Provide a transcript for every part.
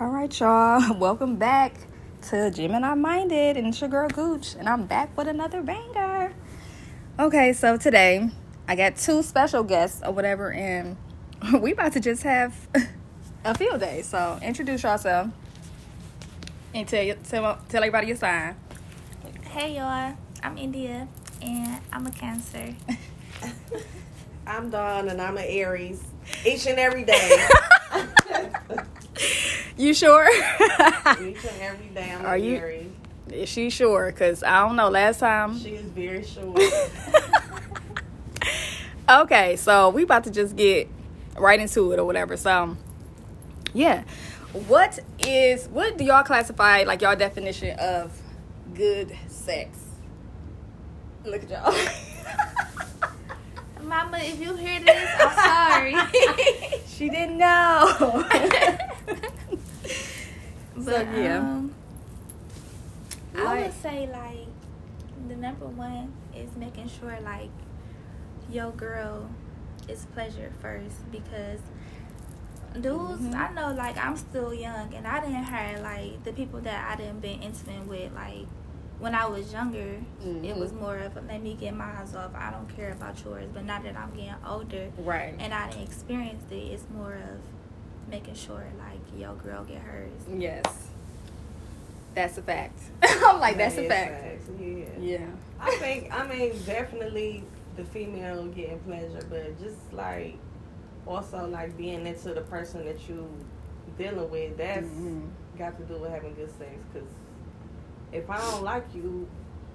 All right, y'all. Welcome back to Gemini Minded, and it's your girl Gucci, and I'm back with another banger. Okay, so today I got two special guests or whatever, and we about to just have a field day. So introduce yourself and tell you, tell, tell everybody your sign. Hey y'all, I'm India and I'm a Cancer. I'm Dawn and I'm an Aries. Each and every day. You sure? Each and every day I'm Are an you- Aries. Is she sure? Cause I don't know. Last time. She is very sure. Okay, so we about to just get right into it or whatever. So, yeah, what is what do y'all classify like y'all definition of good sex? Look at y'all. Mama, if you hear this, I'm sorry. she didn't know. But So, yeah. um, I would say like the number one is making sure like your girl is pleasure first because dudes Mhm. I know like I'm still young and I didn't have like the people that I didn't been intimate with like when I was younger it was Mhm. more of let me get mine off I don't care about yours but now that I'm getting older right. and I didn't experience it it's more of making sure like your girl get hers Yes, that's a fact. I'm like that's a is fact. facts, Yeah. Yeah. I think, I mean, definitely the female getting pleasure, but just like also like being into the person that you dealing with, that's Mhm. got to do with having good sex. Because if I don't like you,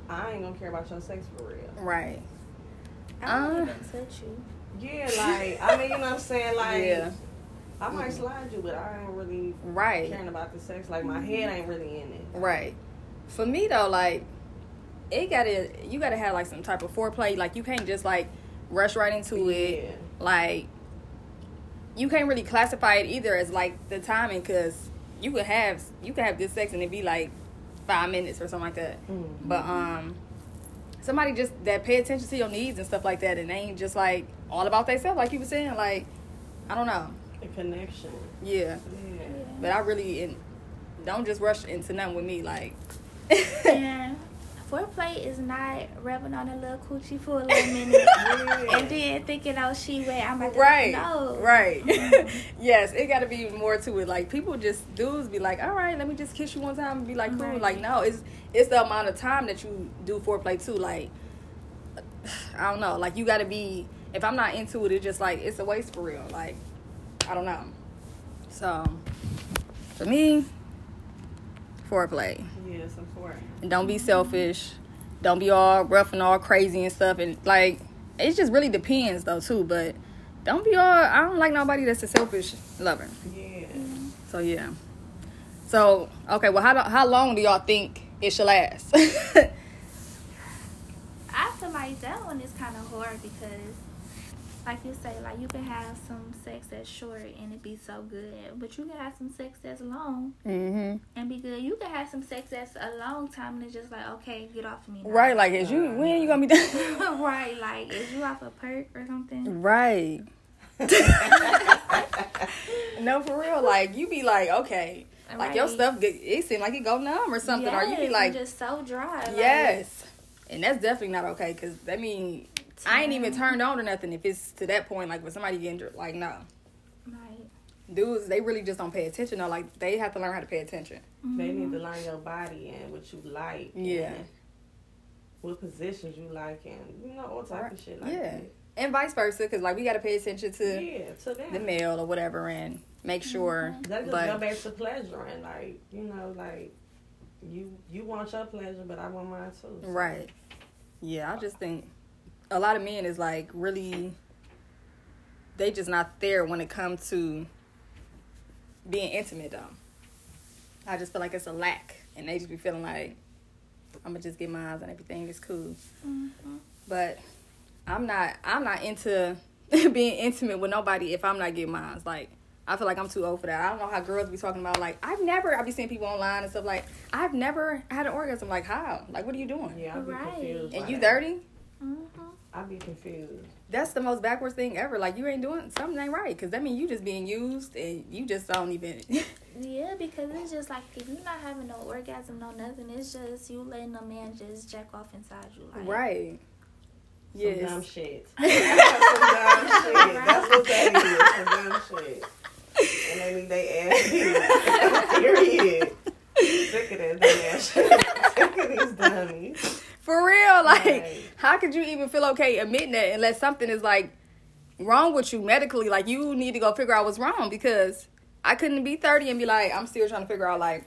I ain't gonna care about your sex for real. Right. I don't Uh. even touch you Yeah, like I mean, you know what I'm saying? Like Yeah. I might slide you, but I ain't really Right. caring about the sex. Like my head ain't really in it. Right. For me though, like it gotta you gotta have like some type of foreplay. Like you can't just like rush right into it. Like you can't really classify it either as like the timing because you could have you could have good sex and it be like five minutes or something like that. Mhm. But um somebody just that pay attention to your needs and stuff like that and they ain't just like all about themselves like you were saying like I don't know. The connection. Yeah. Yeah. But I really and don't just rush into nothing with me like and foreplay is not rubbing on a little coochie for a little minute and then thinking oh she wet I'm about to right no right Mhm. yes it got to be more to it like people just dudes be like all right let me just kiss you one time and be like cool Right. like no it's it's the amount of time that you do foreplay too like i don't know like you got to be if i'm not into it it's just like it's a waste for real like i don't know so for me foreplay Yeah, it's important. and don't be selfish. Don't be all rough and all crazy and stuff. And like, it just really depends though too. But don't be all. I don't like nobody that's a selfish lover. Yeah. So yeah. So okay, well, how how long do y'all think it should last? I feel like that one is kind of hard because, like you say, like you can have some sex that's short and it be so good, but you can have some sex that's long mm-hmm. and be good. You can have some sex that's a long time and it's just like, okay, get off of me. now. Right, like is you when you gonna be done? right, like is you off a perk or something? right. no, for real. Like you be like, okay, like your stuff. get- It seem like it go numb or something, or you be like, just so dry. like, Yes. And that's definitely not okay because that mean I ain't even turned on or nothing if it's to that point like with somebody getting dr- like no Right. dudes they really just don't pay attention though like they have to learn how to pay attention They need to mm-hmm. learn your body and what you like. Yeah. What positions you like and you know all type Right. of shit like Yeah. and vice versa because like we got to pay attention to Yeah, to them. the male or whatever and make mm-hmm. sure That just but go back to pleasure and like you know like you you want your pleasure, but I want mine too. so. right yeah I just think a lot of men is like really they just not there when it comes to being intimate though I just feel like it's a lack and they just be feeling like I'm gonna just get mine and everything is cool Mhm. but I'm not I'm not into being intimate with nobody if I'm not getting mine. Like I feel like I'm too old for that. I don't know how girls be talking about like I've never I be seeing people online and stuff like I've never had an orgasm. Like how? Like what are you doing? Yeah, I'd be Right. confused. And you that. thirty? Mhm. I'd be confused. That's the most backwards thing ever. Like you ain't doing something ain't right because that means you just being used and you just don't even. Yeah, because because it's just like if you're not having no orgasm, no nothing, it's just you letting a man just jack off inside you. Like, Right. Some dumb shit. some dumb shit. That's what that is. Some dumb shit. And they need they ass beat. Period. Sick of that dumb ass shit. Sick of these dummies. For real, like, Right. how could you even feel okay admitting that unless something is like wrong with you medically? Like, you need to go figure out what's wrong because I couldn't be 30 and be like, I'm still trying to figure out, like,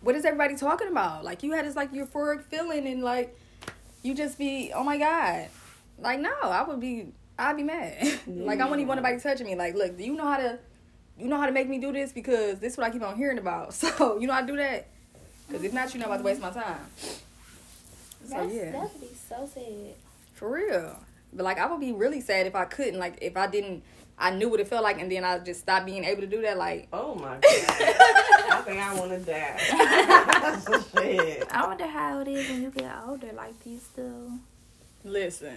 what is everybody talking about? Like, you had this, like, euphoric feeling and, like, you just be, oh my God. Like, no, I would be, I'd be mad. like, I wouldn't even want nobody touching me. Like, look, do you know how to, you know how to make me do this? Because this is what I keep on hearing about. So, you know how to do that? Because if not, you're not about to waste my time. So, That's, yeah. that would be so sad. For real. But like I would be really sad if I couldn't. Like if I didn't I knew what it felt like and then I just stopped being able to do that. Like Oh my god. I think I want to die. That's shit. I wonder how it is when you get older. Like, do you still? listen.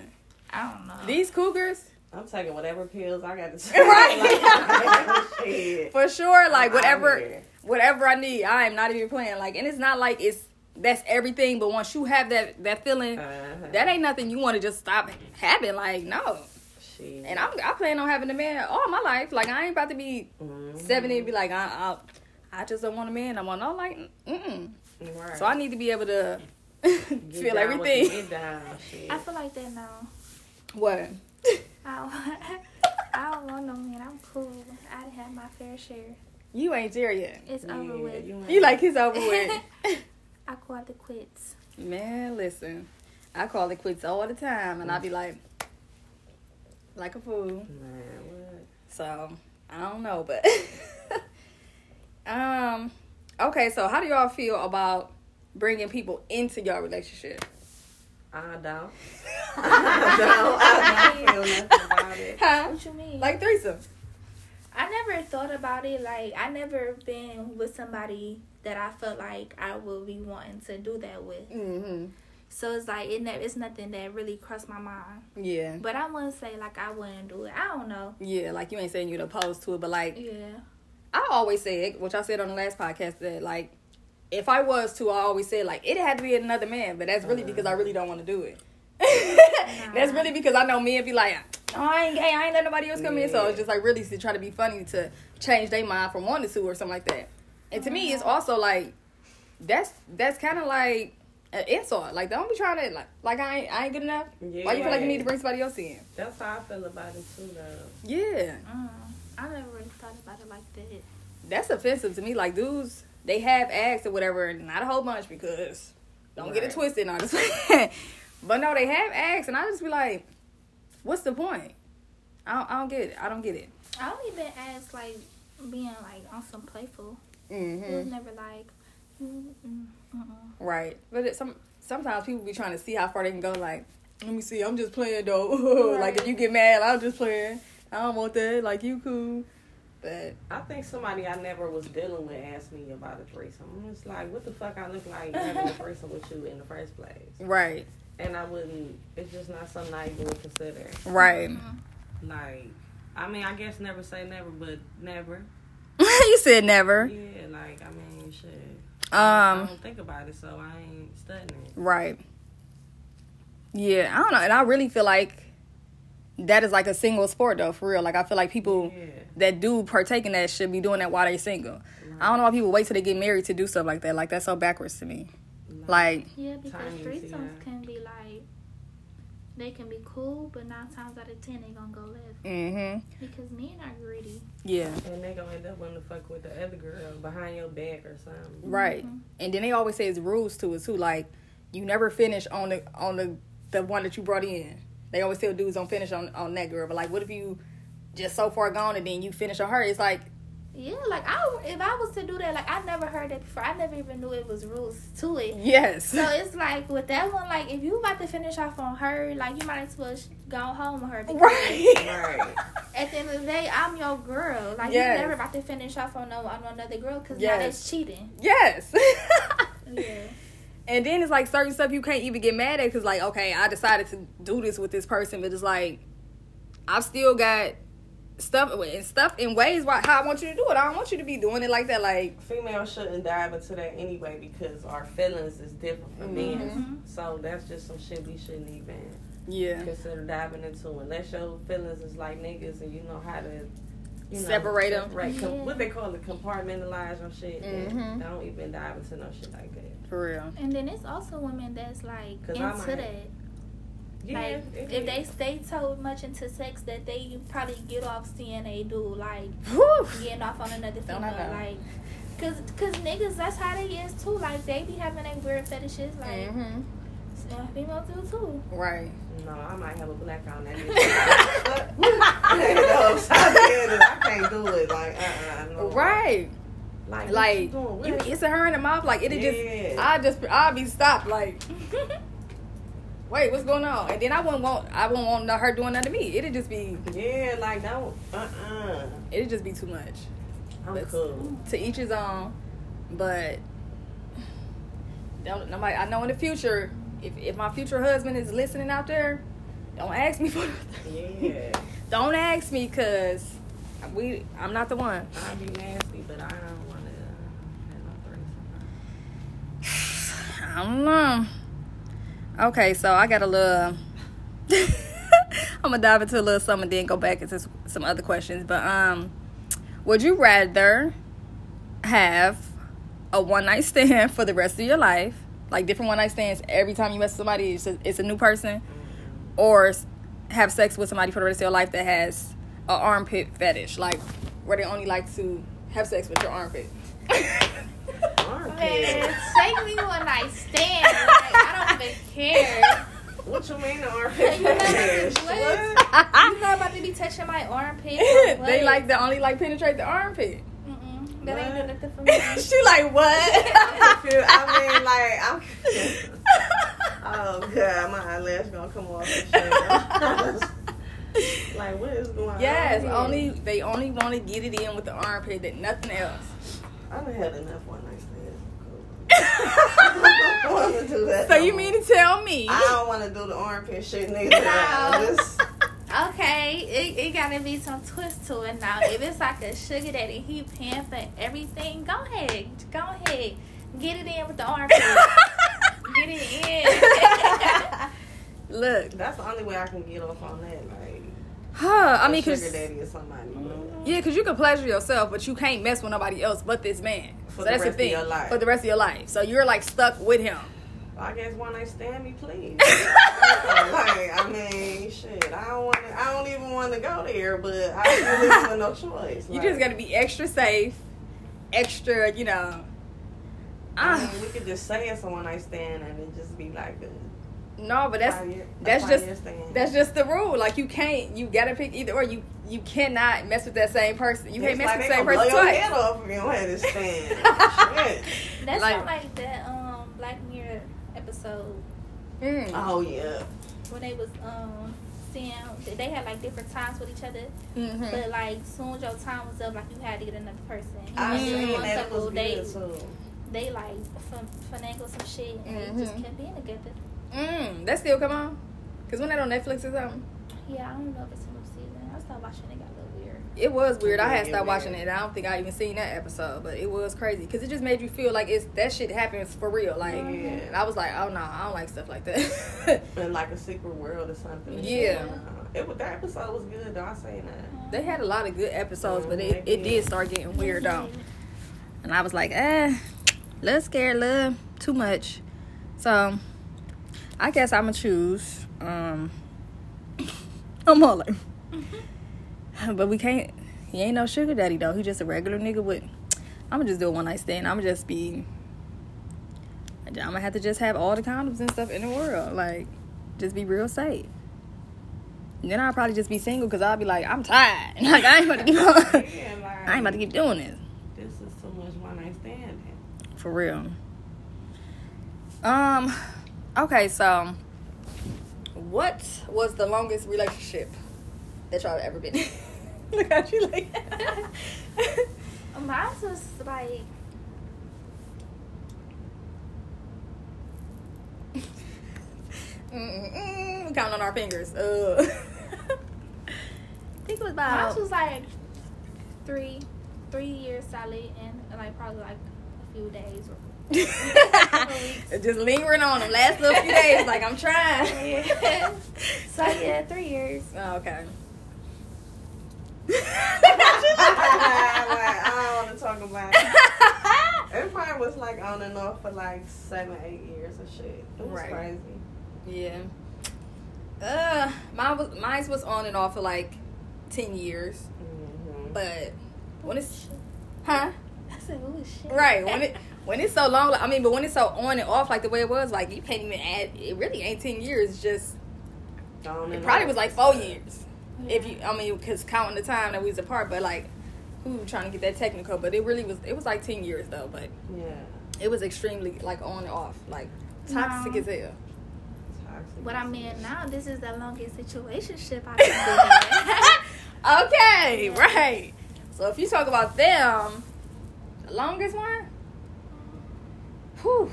I don't know. These cougars, I'm taking whatever pills I got to take. Right. Like, shit. for sure, like whatever whatever I need, I am not even playing. Like and it's not like it's that's everything, but once you have that that feeling, Uh-huh. that ain't nothing you want to just stop having. Like, no. Shit. And I'm I plan on having a man all my life. Like I ain't about to be Mhm. seventy and be like, I I, I just don't want a man. I want no like mm Right. So I need to be able to feel everything. with the Get down. I feel like that now. What? I don't, I don't want no man. I'm cool. I done had my fair share. You ain't there yet. It's Yeah, over with. you You like his over with. I call it the quits. Man, listen. I call it quits all the time and I be like like a fool. Man, what? So I don't know, but um okay, so how do y'all feel about bringing people into your relationship? I don't. I don't. I don't feel nothing about it. Huh? What you mean? Like threesome. I never thought about it. Like I never been with somebody that I felt like I would be wanting to do that with. Mm-hmm. So it's like it never. It's nothing that really crossed my mind. Yeah. But I wouldn't say like I wouldn't do it. I don't know. Yeah, like you ain't saying you'd opposed to it, but like Yeah. I always said, which I said on the last podcast, that like if I was to, I always said like it had to be another man, but that's really because I really don't want to do it. that's really because I know men be like, oh, I ain't gay, I ain't let nobody else come in, so it's just like really to try to be funny to change their mind from wanting to or something like that. And to me, it's also like that's that's kind of like an insult. Like don't be trying to like like I ain't I ain't good enough. Yeah. Why you feel like you need to bring somebody else in? That's how I feel about it too, though. Yeah. Mm, I never really thought about it like that. that's offensive to me. Like dudes, they have acts or whatever, and not a whole bunch because don't get it twisted. Not just, but no, they have acts, and I just be like, what's the point? I don't, I don't get it. I don't get it. I only been asked like being like on some playful. It was hmm never like. Mm, mm. Right, but it, some sometimes people be trying to see how far they can go. Like, let me see, I'm just playing though. like if you get mad, I'm just playing. I don't want that. Like you cool, but I think somebody I never was dealing with asked me about a threesome. I'm just like, what the fuck I look like having a threesome with you in the first place? right, And I wouldn't, it's just not something I even would consider. right. Like, I mean, I guess never say never, but never. you said never. Yeah, like, I mean, shit. I Um, don't think about it, so I ain't studying it. Right. Yeah, I don't know. And I really feel like that is like a single sport though, for real. Like I feel like people Yeah. that do partake in that should be doing that while they single. I don't know why people wait till they get married to do stuff like that. Like that's so backwards to me. Like Yeah, because Timing, threesomes yeah. can be like they can be cool, but nine times out of ten they gonna go left mhm. because men are greedy. Yeah. And they gonna end up wanting to fuck with the other girl behind your back or something. Right. And then they always say it's rules to it too. Like you never finish on the on the the one that you brought in. They always tell dudes don't finish on on that girl. But like what if you just so far gone and then you finish on her? It's like Yeah, like I if I was to do that, like I never heard that before. I never even knew it was rules to it. yes. So it's like with that one, like if you about to finish off on her, like you might as well sh- go home with her. because right. Right. At the end of the day, I'm your girl. Like Yes. you never about to finish off on no on another girl because Yes. now that's cheating. Yes. Yeah. and then it's like certain stuff you can't even get mad at because, like, okay, I decided to do this with this person, but it's like, I've still got stuff and stuff in ways why how I want you to do it. I don't want you to be doing it like that. Like females shouldn't dive into that anyway because our feelings is different from Mhm. men. So that's just some shit we shouldn't even yeah, consider diving into unless your feelings is like niggas and you know how to you know, Separate 'em. separate, com- Yeah. what they call it, compartmentalize your shit. then Mhm. Don't even dive into no shit like that. for real. And then it's also women that's like 'Cause I into might- that. Yeah, like it if is. they stay so much into sex that they probably get off seeing they do like Whew. getting off on another female, like. Cause, cause niggas, that's how they is too. Like they be having their weird fetishes. Like hmm uh, females do too. Right. No, I might have a black on that. no, stop it. I can't do it. Like, uh, uh no. Right. Like, Like what you doing? you What? kissing her in the mouth, like it'd Yeah. just I just I'll be stopped like wait what's going on and then I wouldn't want I wouldn't want her doing that to me. It'd just be Yeah, like don't. Uh uh it'd just be too much. I'm That's- cool. To each his own, but don't nobody. I know in the future if if my future husband is listening out there, don't ask me for Yeah, don't ask me because we I'm not the one. I'd be nasty, but I don't want to have no threesome. I don't know. Okay, so I got a little. I'm gonna dive into a little something, and then go back into some other questions. But um, would you rather have a one night stand for the rest of your life, like different one night stands every time you mess with somebody, it's a, it's a new person, or have sex with somebody for the rest of your life that has a armpit fetish, like where they only like to have sex with your armpit? Armpit. Man, take me when I stand. Like, I don't even care. What you mean the armpit? You know fetish? what? What? You not about to be touching my armpit. they like to only like penetrate the armpit. Mm-mm, that ain't What? do nothing for me. she like what? I mean, like, I'm. Oh god, my eyelash gonna come off like, what is going yes, on? here? only they only want to get it in with the armpit, that nothing else. I done had enough one night stands. I don't want to do that. so no you more. mean to tell me? I don't want to do the armpit shit, nigga. Just, Okay, it, it gotta be some twist to it now. If it's like a sugar daddy, he paying for everything. Go ahead, go ahead, get it in with the armpit. get it in. Look, that's the only way I can get off on that. Like, huh? I mean, sugar cause daddy or somebody. yeah, cause you can pleasure yourself, but you can't mess with nobody else but this man. For so the that's rest the of thing your life. for the rest of your life. So you're like stuck with him. I guess one night stand me, please. like, I mean, shit. I don't want. I don't even want to go there, but I really have no choice. You Like, just got to be extra safe, extra, you know. I Ah, mean, we could just say it's a one night stand and it just be like no, but that's five-year- that's just five-year that's just the rule. Like you can't, you gotta pick either or. You you cannot mess with that same person. You can't mess like with the same person blow your twice. head off if you don't have this stand. Shit. That's Like- not like that um Black Mirror episode Mm. Oh yeah. when they was um seeing they had like different times with each other, Mhm. but like soon as your time was up, like you had to get another person. I Mm. seen One that. It was couple, they good too. they like fin- finagle some shit and they just kept being together. Mm. That still come on? Cause when that on Netflix or something, Yeah, I don't know if it's a new season. I stopped watching it, got a little weird. it was weird. I had yeah, stopped watching it. I don't think I even seen that episode, but it was crazy because it just made you feel like it's that shit happens for real. Like, Yeah. and I was like, oh no, I don't like stuff like that. In like a secret world or something. Yeah. It was that episode was good though. I say that. they had a lot of good episodes, but it, it did did. start getting weird though. And I was like, eh, little scared, little too much. So I guess I'ma choose. Um I'm all like But we can't he ain't no sugar daddy though. He just a regular nigga with I'ma just do a one night stand. I'ma just be I'ma have to just have all the condoms and stuff in the world. Like, just be real safe. And then I'll probably just be single because I'll be like, I'm tired. Like I ain't about to keep. Yeah, like, I ain't about to keep doing this. This is too much one night stand. For real. Um, okay, so what was the longest relationship that y'all ever been in? Look how she like Mine was like Mm-mm-mm, counting on our fingers. Uh. I think it was Mine about was like three, three years solid, and like probably like a few days. Or, just lingering on them last little few days. Like I'm trying. yeah. So yeah, three years. Oh, okay. like, I don't want to talk about it. It probably was like on and off for like seven, eight years or shit. It was Right. crazy. yeah. Uh, mine was mine was on and off for like ten years, hmm but when it's huh I said, "Oh shit!" right when it when it's so long. like, I mean, but when it's so on and off like the way it was, like you can't even add. It really ain't ten years. It's just On it probably was like four years. Yeah. If you, I mean, because counting the time that we was apart, but like, who trying to get that technical? But it really was. It was like ten years though. But Yeah. it was extremely like on and off, like toxic No. as hell. Toxic. What I'm in now, this is the longest situationship I've been in. okay, right. So if you talk about them, the longest one, whew,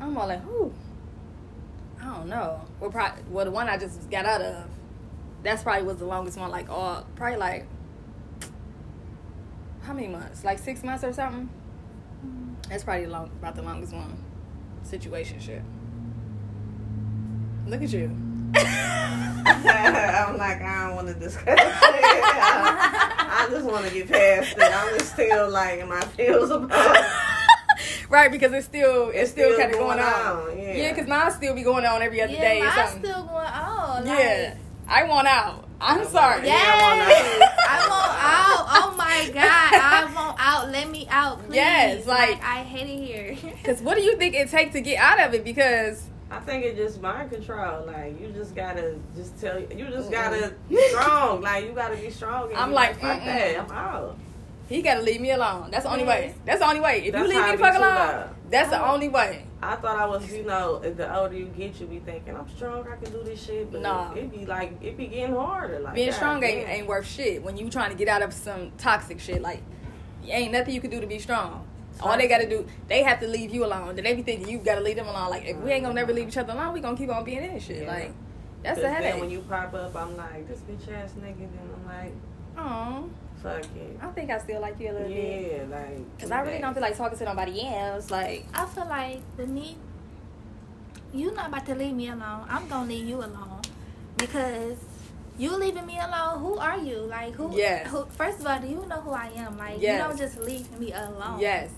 I'm all like, whew. I don't know. Well, probably, well, the one I just got out of, that's probably was the longest one. Like, all probably like, how many months? Like six months or something. Mm-hmm. That's probably long, about the longest one. Situation shit. Look at you. I'm like, I don't want to discuss it. I, I just want to get past it. I'm just still like in my feels about it. Right, because it's still it's, It's still, still kind of going, going on. on, yeah. Yeah, because mine still be going on every other yeah, day or mine's something. still going on. Like, yeah, I want out. I'm sorry. Yeah. Yes, I want out. Oh my god, I want out. Let me out, please. Yes, like- I hate it here. Because what do you think it takes to get out of it? Because I think it's just mind control. Like you just gotta just tell you just gotta be strong. Like you gotta be strong. and I'm be like, fuck that. I'm out. He got to leave me alone. That's the only way. That's the only way. If That's you leave me the fuck alone, that's the only way. I thought I was, you know, the older you get, you be thinking I'm strong. I can do this shit. But Nah. it be like it be getting harder. Like Being God strong ain't, ain't worth shit when you trying to get out of some toxic shit. Like, ain't nothing you can do to be strong. All they gotta do, they have to leave you alone. Then they be thinking you gotta leave them alone. Like, if we ain't gonna never leave each other alone, we gonna keep on being in this shit. Yeah. Like, that's 'Cause the then when you pop up, I'm like this bitch ass nigga. Then I'm like, Aw, I think I still like you a little bit. Yeah, like. Cause I really don't feel like talking to nobody else. Like, I feel like with me, you're not about to leave me alone. I'm gonna leave you alone because you leaving me alone. Who are you? Like who? Yes. Who, first of all, do you know who I am? Like Yes. you don't just leave me alone. yes,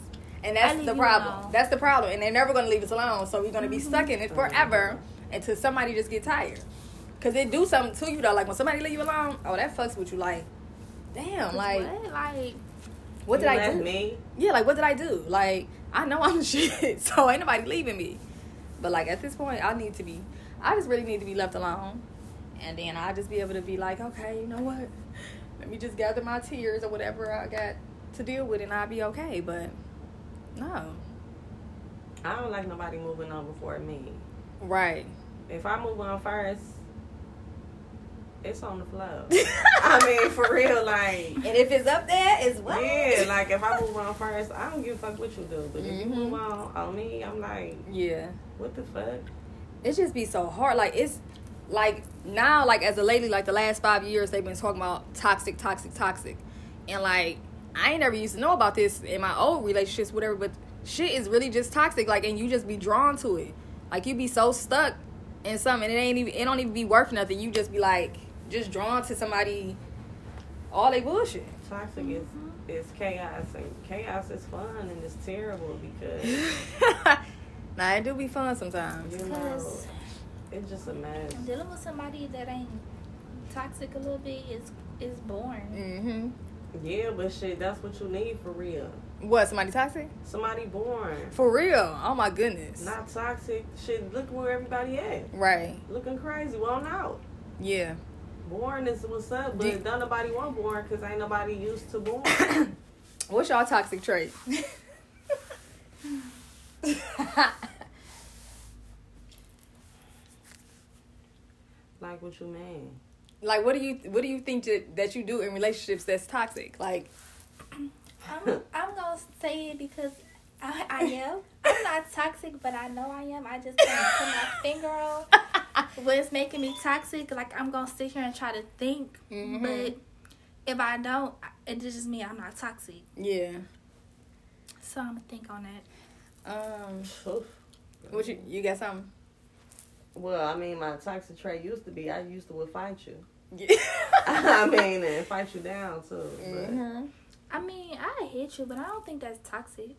and that's the problem. That's the problem, and they're never gonna leave us alone. So we're gonna be mm-hmm. stuck in it forever until somebody just get tired. Cause they do something to you though. Like when somebody leave you alone, oh that fucks with you. Like, damn, 'Cause like what? Like what did I left do? Me. Yeah, like what did I do? Like I know I'm shit, so ain't nobody leaving me. But like at this point, I need to be. I just really need to be left alone, and then I just be able to be like, okay, you know what? Let me just gather my tears or whatever I got to deal with, and I'll be okay. But no, I don't like nobody moving on before me. right? If I move on first, it's on the flow. I mean, for real, like. And if it's up there, it's what? Yeah, like if I move on first, I don't give a fuck what you do. But if you move mm-hmm. on on me, I'm like, yeah. what the fuck? it just be so hard. Like it's like now, like as a lady, like the last five years, they've been talking about toxic, toxic, toxic, and like I ain't never used to know about this in my old relationships, whatever. But shit is really just toxic. Like, and you just be drawn to it. Like you be so stuck in something, and it ain't even it don't even be worth nothing. You just be like just drawn to somebody. All they bullshit. Toxic is is chaos, and chaos is fun, and it's terrible because nah, it do be fun sometimes. you know Cause- it's just a mess. dealing with somebody that ain't toxic a little bit is is boring. hmm Yeah, but shit, that's what you need for real. What? Somebody toxic? Somebody born, For real? Oh my goodness. not toxic. Shit, look where everybody at. Right. Looking crazy, well out. Yeah. Born is what's up, but Do- don't nobody want born because ain't nobody used to born. What's y'all toxic trait? like what you mean? like, what do you what do you think that, that you do in relationships that's toxic? Like, I'm I'm gonna say it because I, I am. I'm not toxic, but I know I am. I just can't put my finger on what's making me toxic. Like I'm gonna sit here and try to think, Mhm. but if I don't, it just means I'm not toxic. Yeah. So I'm gonna think on that. Um. Oof. What you you got something? Well, I mean, my toxic trait used to be I used to would fight you. Yeah. I mean, and fight you down too. But, Mhm. I mean, I hit you, but I don't think that's toxic.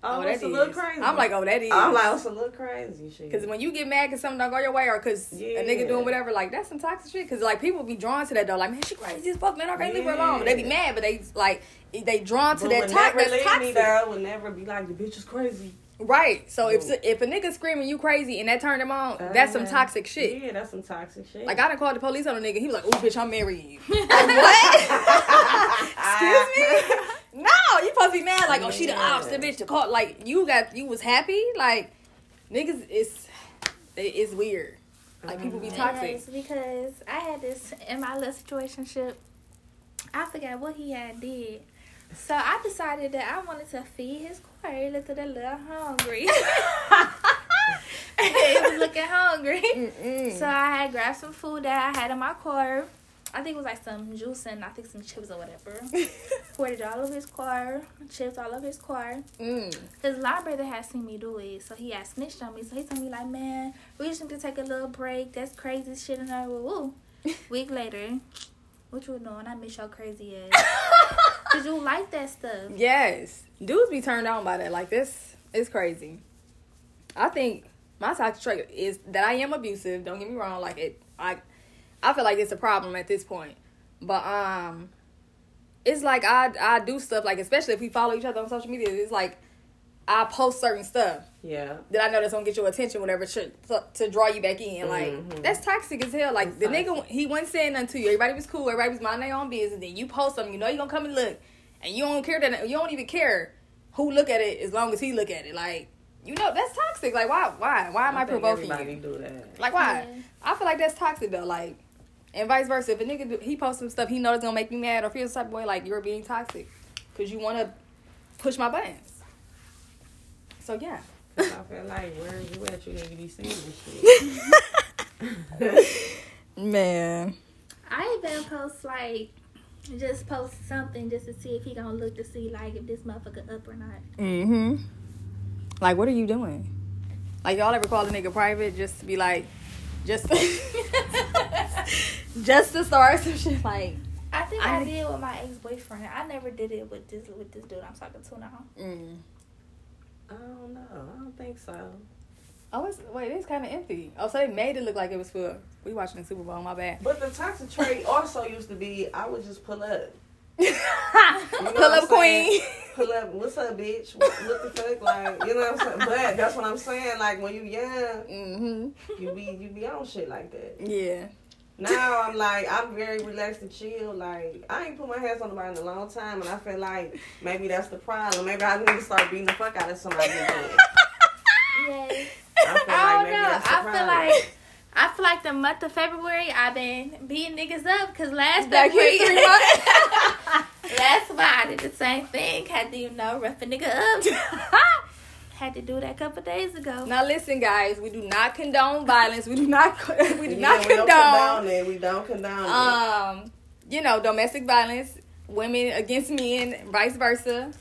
Oh, Oh, that's that a little crazy. I'm like, oh, that is. I'm like, it's a little crazy shit. Because when you get mad because something don't go your way or because Yeah. a nigga doing whatever, like, that's some toxic shit. Because, like, people be drawn to that, though. Like, man, she crazy as fuck, man. I can't leave her alone. They be mad, but they, like, they drawn to But that to- that's leave me toxic. there. Would never be like the bitch is crazy. Right. So, if Ooh. if a nigga screaming you crazy and that turned him on, that's some Uh, toxic shit. Yeah, that's some toxic shit. Like, I done called the police on a nigga. He was like, oh, bitch, I'm marrying you. like, what? Excuse me? No, you supposed to be mad. Like, oh, she the Yeah. opposite bitch. To call, like, you got, you was happy. Like, niggas, it's, it's weird. Like, people be mm-hmm. toxic. Yes, because I had this in my little situationship. I forgot what he had did. So I decided that I wanted to feed his quarry. He looked a little hungry. he was looking hungry. Mm-mm. So I had grabbed some food that I had in my car. I think it was like some juice and I think some chips or whatever. It all over his car, chips all over his car. Mm. His brother had seen me do it, so he had snitched on me. So he told me like, man, we just need to take a little break. That's crazy shit and I woo woo. Week later, what you doing? I miss your crazy ass. Cause you like that stuff. Yes, dudes be turned on by that. Like this is crazy. I think my toxic trait is that I am abusive. Don't get me wrong. Like it, I, I feel like it's a problem at this point. But um, it's like I I do stuff like especially if we follow each other on social media. It's like I post certain stuff yeah. that I know that's gonna get your attention, whatever, to, to, to draw you back in. Like Mhm. that's toxic as hell. Like It's the nigga, he wasn't saying nothing to you. Everybody was cool. Everybody was minding their own business. Then you post something, you know you gonna come and look, and you don't care that you don't even care who look at it as long as he look at it. Like you know that's toxic. Like why why why am I, think provoking you? do that. Like why? Yeah. I feel like that's toxic though. Like and vice versa. If a nigga do, he posts some stuff he knows it's gonna make me mad or feel some type of way, like you're being toxic because you want to push my buttons. So yeah. 'Cause I feel like where you at, you need to be seeing this shit. Man. I even post like just post something just to see if he gonna look to see like if this motherfucker up or not. Mm-hmm. Like, what are you doing? Like, y'all ever call a nigga private just to be like, just, just to start some shit? Like, I think I, I- did with my ex boyfriend. I never did it with this with this dude I'm talking to now. mm. I don't know. I don't think so. oh, it's, wait, it's kind of empty. Oh, so they made it look like it was full. we watching the Super Bowl. My bad. But the toxic trait also used to be I would just pull up. Pull up, queen. Pull up. What's up, bitch? What, what the fuck? Like, you know what I'm saying? But that's what I'm saying. Like when you young, Mm-hmm. you be you be on shit like that. Yeah. Now I'm like I'm very relaxed and chill. Like I ain't put my hands on nobody in a long time, and I feel like maybe that's the problem. Maybe I need to start beating the fuck out of somebody. again. Yes. I feel I like don't maybe know. that's the I feel like I feel like the month of February I've been beating niggas up because last Back here February, three why I did the same thing. Had to you know rough a nigga up. Had to do that a couple days ago. now listen, guys. We do not condone violence. We do not. We do Yeah, not we don't condone. condone it. We don't condone it. um, you know, domestic violence, women against men, vice versa.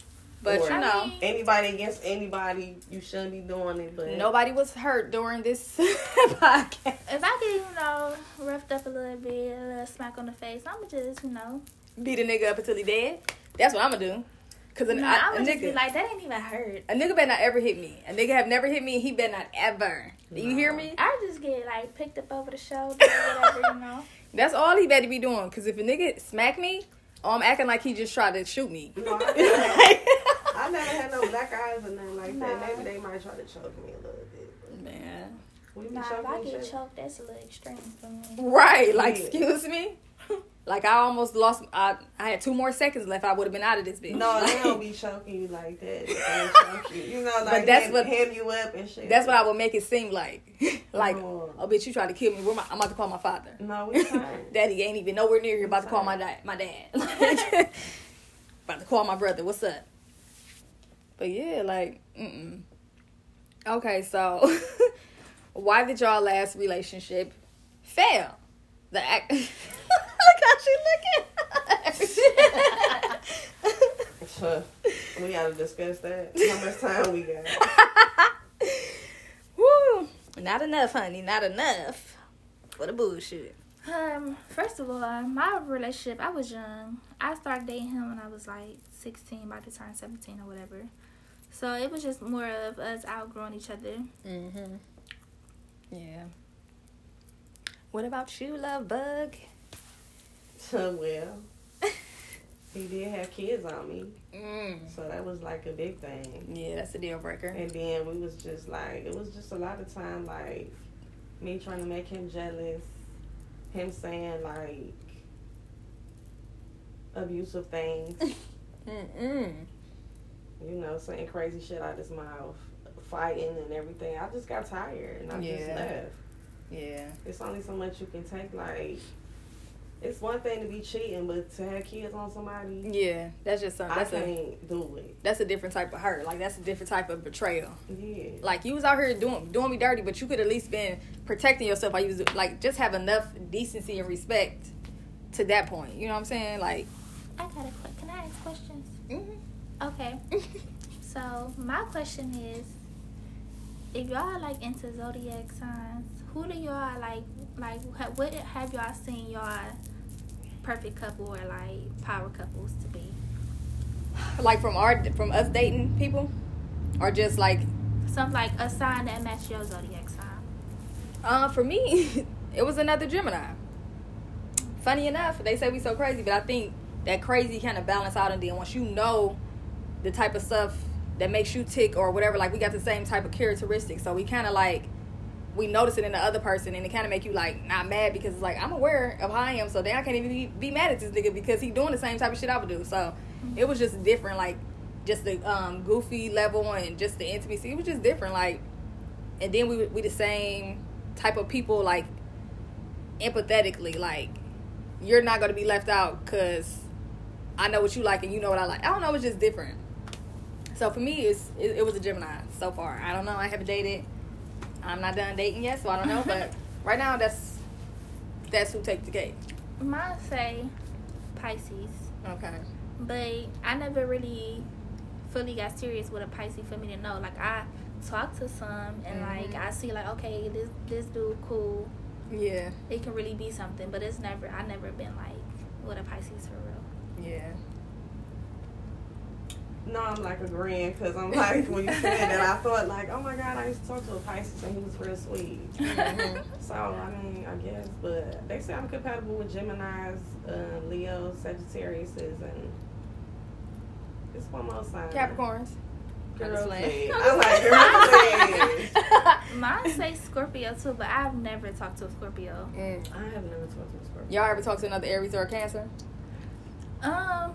But Or- you know, I mean, Anybody against anybody, you shouldn't be doing it. But nobody was hurt during this podcast. if I get you know roughed up a little bit, a little smack on the face, I'ma just you know. Beat a nigga up until he dead. That's what I'm gonna do. Cause a, No, I- a I'ma just be nigga, like that ain't even hurt. a nigga better not ever hit me. A nigga have never hit me. He better not ever. Do you hear me? I just get like picked up over the shoulder whatever, you know. That's all he better be doing. Cause if a nigga smack me, oh, I'm acting like he just tried to shoot me. No, I, I never had no black eyes or nothing like that. Maybe they might try to choke me a little bit. Man. Nah, if I get choked, that's a little extreme for me. Right. Like, Yeah. excuse me. Like I almost lost. I I had two more seconds left. I would have been out of this bitch. No, they don't be choking you like that. You. You know, like But that's what- hem you up and shit. That's what I would make it seem like. like, No. oh bitch, you tried to kill me. Where my, I'm about to call my father. No, we fine. Daddy ain't even nowhere near here. About to call my dad. My dad. about to call my brother. What's up? But yeah, like, mm. Okay, so why did y'all last relationship fail? The act. Look how she looking. we gotta discuss that. How much time we got? Woo! Not enough, honey. Not enough for the bullshit. Um, first of all, my relationship, I was young. I started dating him when I was like 16, about to turn 17 or whatever. So it was just more of us outgrowing each other. Mm-hmm. Yeah. What about you, love bug? Well, he did have kids on me, Mm. so that was like a big thing. Yeah, that's a deal breaker. And then we was just like, it was just a lot of time like me trying to make him jealous, him saying like abusive things, Mm-mm. you know, saying crazy shit out his mouth, fighting and everything. I just got tired and I just left. Yeah. It's only so much you can take. Like, it's one thing to be cheating, but to have kids on somebody, Yeah, that's just something. I That's a can't do it. that's a different type of hurt. Like that's a different type of betrayal. Yeah. Like you was out here doing doing me dirty, but you could at least been protecting yourself. I you was like just have enough decency and respect to that point. You know what I'm saying? Like. I got a question. Can I ask questions? Mm-hmm. Okay. So my question is, if y'all like into zodiac signs, who do y'all like? Like, what have y'all seen y'all perfect couple or like power couples to be? like from our from us dating people, or just like Something like a sign that match your zodiac sign. uh for me, it was another Gemini. Funny enough, they say we so crazy, but I think that crazy kind of balance out, and then once you know the type of stuff that makes you tick or whatever, like we got the same type of characteristics, so we kind of like we notice it in the other person, and it kind of make you like not mad because it's like I'm aware of how I am, so then I can't even be, be mad at this nigga because he doing the same type of shit I would do. So it was just different, like just the um, goofy level and just the intimacy. It was just different, like, and then we we the same type of people, like empathetically, like you're not gonna be left out because I know what you like and you know what I like. I don't know, it's just different. So for me, it's it, it was a Gemini so far. I don't know. I haven't dated. I'm not done dating yet, so I don't know. But right now, that's that's who takes the cake. Mine say Pisces, Okay. but I never really fully got serious with a Pisces for me to know. Like I talk to some and like Mhm. I see like okay this this dude cool. Yeah. It can really be something, but it's never I never been like with a Pisces for real. Yeah. No, I'm like agreeing because I'm like when you said that, I thought like, oh my god, I used to talk to a Pisces and he was real sweet. Mhm. So I mean, I guess, but they say I'm compatible with Gemini's, uh, Leo, Sagittarius's, and it's one more sign. Capricorns. Girl, Understand. please. I'm like, girl, please. Mine say Scorpio too, but I've never talked to a Scorpio. Mm. I have never talked to a Scorpio. Y'all ever talked to another Aries or a Cancer? Um,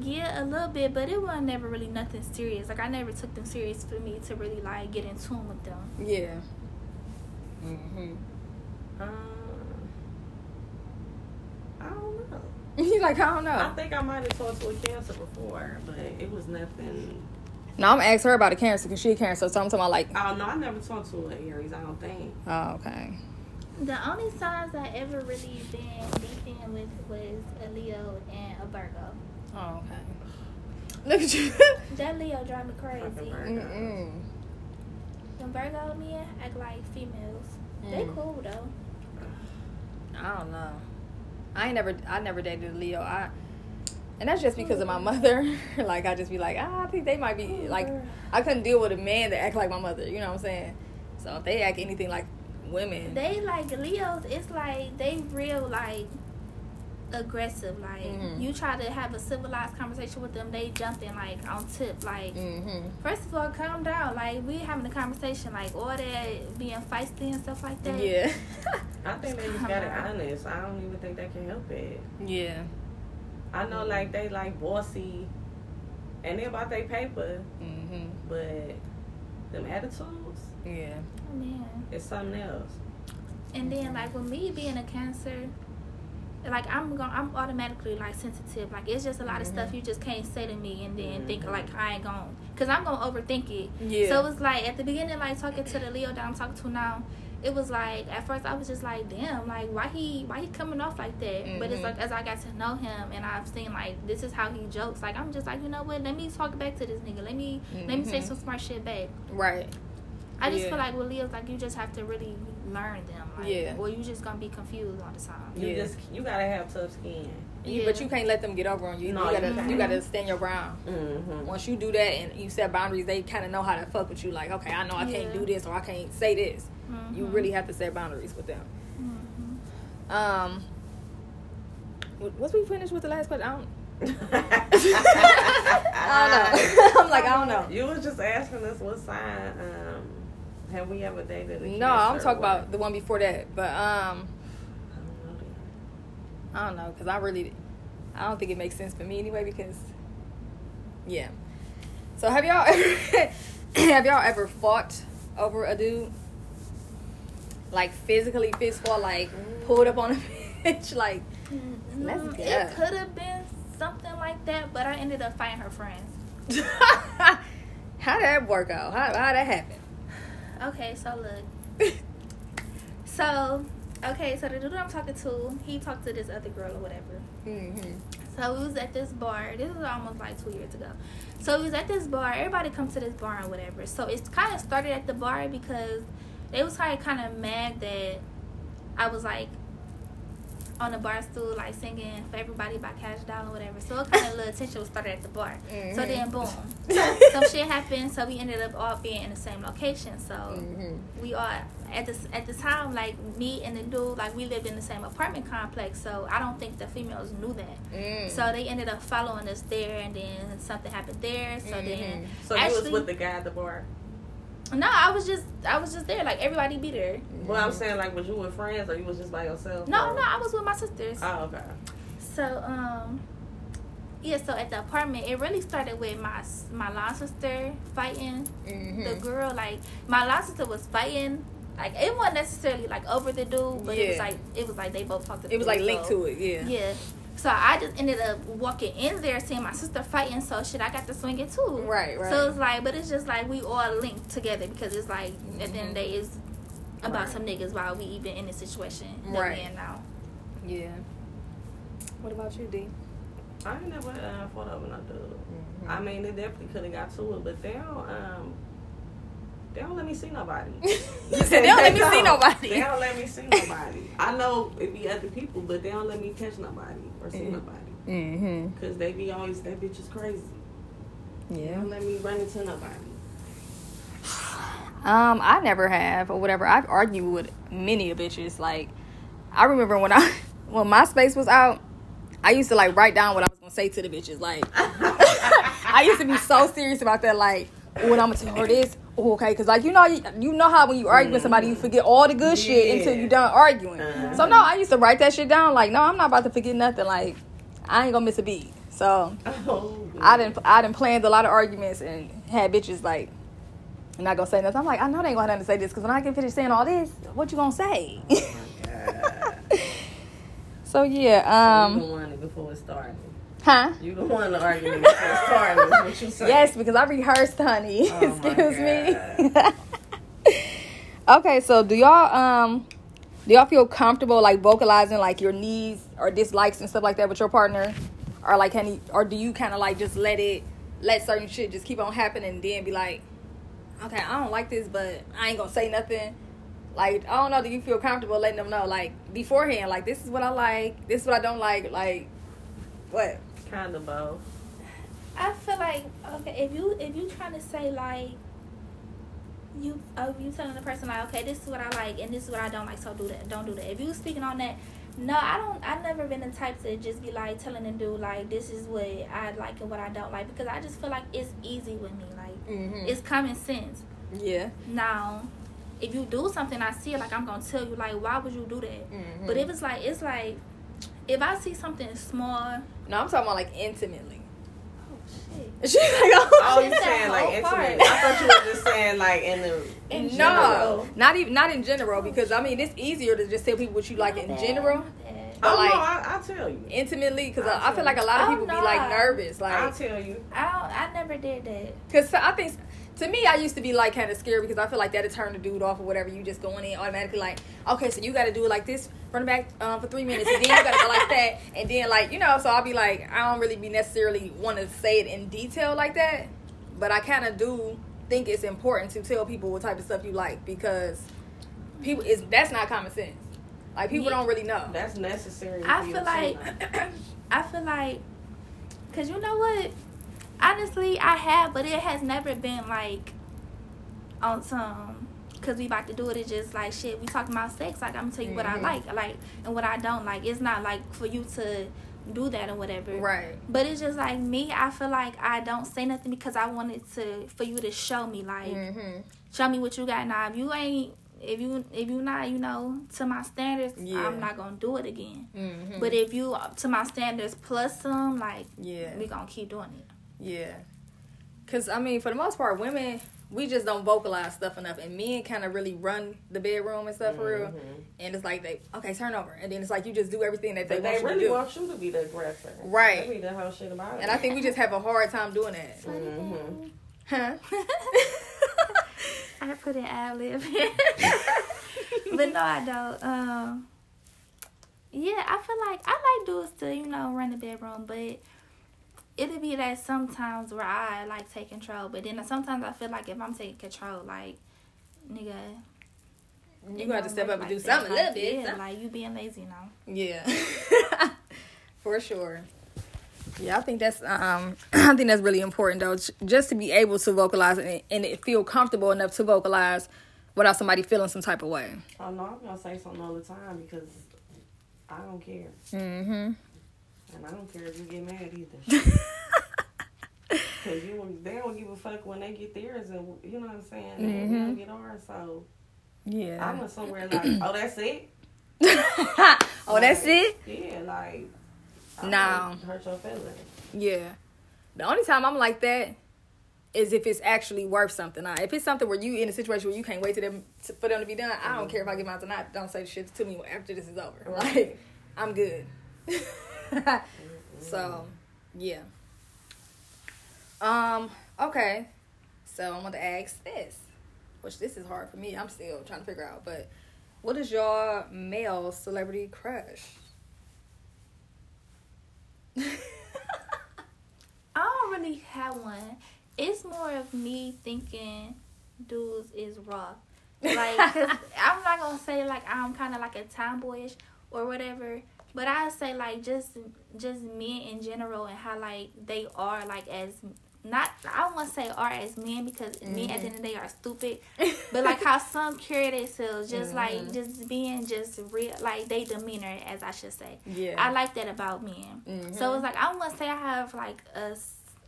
yeah, a little bit, but it wasn't never really nothing serious. Like I never took them serious for me to really like get in tune with them. Yeah. Mm-hmm. Um, I don't know. He's like, I don't know. I think I might have talked to a Cancer before, but it was nothing. No, I'm gonna ask her about a Cancer because she a Cancer. So I'm talking about like, Oh no, I never talked to an Aries. I don't think. oh, okay. The only signs I ever really been deep in with was a Leo and a Virgo. Oh, okay. Look at you. That Leo drive me crazy. Fucking Virgo. Mm-mm. When Virgo men act like females. They Mm. cool though. I don't know. I ain't never I never dated a Leo. I and that's just because of my mother. like I just be like, ah, I think they might be like I couldn't deal with a man that act like my mother, you know what I'm saying? So if they act anything like women. They like Leos. It's like they real like aggressive. Like Mhm. you try to have a civilized conversation with them, they jump in like on tip. Like mm-hmm. first of all, calm down. Like we having a conversation. Like all that being feisty and stuff like that. Yeah. I think they just Come got it on. honest. I don't even think they can help it. yeah. I know like they like bossy, and they about their paper, Mm-hmm. but them attitudes, Yeah. Oh, man. it's something else. And then like with me being a cancer, like I'm going I'm automatically like sensitive. Like it's just a lot of stuff mm-hmm. you just can't say to me and then think mm-hmm. like I ain't going cause I'm gonna overthink it. Yeah. So it's like at the beginning like talking to the Leo that I'm talking to now, it was like at first I was just like, damn, like why he why he coming off like that? But it's like mm-hmm. as I got to know him and I've seen like this is how he jokes. Like I'm just like, you know what? Let me talk back to this nigga. Let me let me say Mhm. some smart shit back. Right. I just Yeah. feel like with Leos, like you just have to really learn them. Like, Yeah. Or you just gonna be confused all the time. You Yeah. just you gotta have tough skin. You, but you can't let them get over on you. No, you gotta you you gotta stand your ground. Mm-hmm. Once you do that and you set boundaries, they kind of know how to fuck with you. Like, okay, I know I can't do this or I can't say this. You Mhm. really have to set boundaries with them. Mhm. Um, w- was we finished with the last question? I don't, I don't know. I'm like, I don't know. You was just asking us what sign um have we ever dated? a No, I'm talking what? about the one before that. But um, I don't know that. I don't know because I really, I don't think it makes sense for me anyway. Because, yeah. So have y'all ever have y'all ever fought over a dude? Like physically fist fought, like pulled up on a bitch, like Let's Mm. It could have been something like that, but I ended up fighting her friends. how did that work out? How how that happen? Okay, so look. So, okay, so the dude I'm talking to, he talked to this other girl or whatever. mm-hmm. So we was at this bar. This was almost like two years ago. So we was at this bar. Everybody comes to this bar and whatever. So it's kind of started at the bar because they was kind of kind of mad that I was like on the bar stool like singing for everybody by Kash Doll or whatever. So it kind of little tension was started at the bar. So Mhm. then boom, some shit happened. So we ended up all being in the same location. So Mm-hmm. we all at the at the time like me and the dude like we lived in the same apartment complex. So I don't think the females knew that. Mm. So they ended up following us there, and then something happened there. So then, Mhm. So you was with the guy at the bar. No, I was just, I was just there. Like everybody be there. Well, I'm saying like, was you with friends or you was just by yourself? No, or- no, I was with my sisters. Oh, okay. So um, yeah. So at the apartment, it really started with my my line sister fighting Mhm. the girl. Like my line sister was fighting. Like it wasn't necessarily like over the dude, but it was like it was like they both talked. It was like linked to it, yeah. Yeah. So I just ended up walking in there, seeing my sister fighting. So shit, I got to swing it too. Right, right. So it's like, but it's just like we all linked together because it's like at the end of the day, it's about Right. some niggas while we even in the situation that Right. we in now. Yeah. What about you, D? I ain't never uh, fought over no dude. Mm-hmm. I mean, they definitely could have got to it, but they don't. Um, they don't let me see nobody. You said they don't let me see nobody. They don't let me see nobody. I know it be other people, but they don't let me touch nobody or see Mhm. nobody. Mm-hmm. Cause they be always that bitch is crazy. They Yeah. don't let me run into nobody. Um, I never have or whatever. I've argued with many of bitches. Like, I remember when I when MySpace was out, I used to like write down what I was gonna say to the bitches. Like, I used to be so serious about that. Like, what I'm gonna tell her this. Oh, okay, because like you know, you, know how when you argue with somebody, you forget all the good shit until you done arguing. Uh-huh. So no, I used to write that shit down. Like, no, I'm not about to forget nothing. Like, I ain't gonna miss a beat. So Oh, I didn't I didn't planned a lot of arguments and had bitches like I'm not gonna say nothing. I'm like, I know they ain't gonna have to say this because when I get finished saying all this, what you gonna say? God. so yeah, um, one before it started. Huh? You the one the argument before it started. Is what you say? Yes, because I rehearsed, honey. Oh, Excuse me. okay, so do y'all um do y'all feel comfortable like vocalizing like your needs or dislikes and stuff like that with your partner, or like you, or do you kind of like just let it let certain shit just keep on happening and then be like, okay, I don't like this, but I ain't gonna say nothing. Like I don't know. Do you feel comfortable letting them know like beforehand, like this is what I like, this is what I don't like, like what? Kind of both. I feel like okay, if you if you trying to say like you uh, you telling the person like okay, this is what I like and this is what I don't like, so do that, don't do that. If you speaking on that, no, I don't. I've never been the type to just be like telling them dude like this is what I like and what I don't like because I just feel like it's easy with me, like Mm-hmm. it's common sense. yeah. Now, if you do something, I see it like I'm gonna tell you like why would you do that? Mm-hmm. But if it's like it's like if I see something small, No, I'm talking about like intimately. oh shit. She's like, Oh, oh you saying like whole intimate? I thought you were just saying like in the In no, general. not even not in general because I mean it's easier to just tell people what you like My in bad, general, my bad. But, oh like- no, I, I'll tell you. intimately because I'll I, I feel like a lot of Oh, people be like nervous, Like I'll tell you. I don't, I never did that. because I think to me, I used to be like kind of scared because I feel like that'd turn the dude off or whatever. You just going in automatically like, okay, so you got to do it like this, front and back um, for three minutes, and then you got to go like that, and then like you know. So I'll be like, I don't really be necessarily want to say it in detail like that, but I kind of do think it's important to tell people what type of stuff you like because people is that's not common sense. Like people Yeah. don't really know. That's necessary. I feel like. I feel like cuz you know what? Honestly, I have, but it has never been like on some cuz we about to do it it's just like shit, we talking about sex like I'm to tell you what I Mhm. like, like and what I don't like. It's not like for you to do that or whatever. right. But it's just like me, I feel like I don't say nothing because I wanted to for you to show me like Mm-hmm. show me what you got now. If you ain't if you if you not, you know, to my standards, Yeah. I'm not gonna do it again. Mm-hmm. But if you to my standards plus some, like yeah. we gonna keep doing it. Yeah. Cause I mean, for the most part, women we just don't vocalize stuff enough, and men kind of really run the bedroom and stuff for real. Mhm. And it's like they okay turn over, and then it's like you just do everything that they, But want they you really to do. want you to be the aggressor. Right. That be the whole shit about it. and I think we just have a hard time doing that. Mhm. Huh? I put an ad lib here, but no, I don't. Um, yeah, I feel like I like dudes to you know run the bedroom, but it'll be that sometimes where I like take control, but then sometimes I feel like if I'm taking control, like nigga, you it gonna have to step work up and do like something a that. little Like, bit. Yeah, like you being lazy now. Yeah, for sure. Yeah, I think that's um, I think that's really important though, just to be able to vocalize and, and it feel comfortable enough to vocalize without somebody feeling some type of way. Oh no, I'm gonna say something all the time because I don't care, Mm-hmm. And I don't care if you get mad either. Cause you they don't give a fuck when they get theirs, and you know what I'm saying. They, they don't get ours, so yeah. I went somewhere like, oh, that's it. oh, that's it. Yeah, like. I No. Hurt your feelings. Yeah. The only time I'm like that is if it's actually worth something. Now, if it's something where you in a situation where you can't wait to them to, for them to be done, I don't mm-hmm. care if I get mine tonight. Don't say shit to me after this is over. Right. Like I'm good. So, yeah. Um. Okay. So I want to ask this, which this is hard for me. I'm still trying to figure out. But what is your male celebrity crush? I don't really have one. It's more of me thinking dudes is raw. Like, I'm not gonna say like I'm kind of like a tomboyish or whatever, but I say like just just men in general and how like they are like as not I don't want to say are as men because men at the end of the day are stupid, but like how some carry themselves just like just being just real like they demeanor as I should say. Yeah. I like that about men. Mhm. So it's like I don't want to say I have like a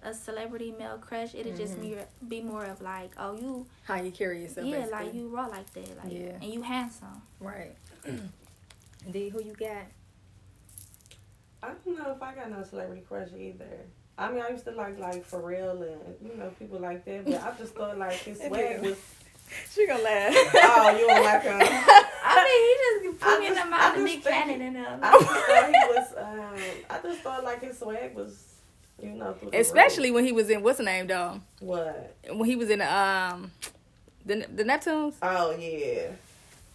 a celebrity male crush. It'll just be, be more of like, oh, you, how you carry yourself. yeah, basically. like you raw like that, like, Yeah. and you handsome. Right. D, who you got? I don't know if I got no celebrity crush either. I mean, I used to like like Pharrell and you know people like that, but I just thought like his swag was. She gonna laugh. Oh, you don't like him? I mean, he just I put in just- the I mouth of just Nick Cannon and them. I just thought he was. Um, I just thought like his swag was, you know, Especially when he was in what's the name though? what? When he was in um the the Neptunes. Oh yeah.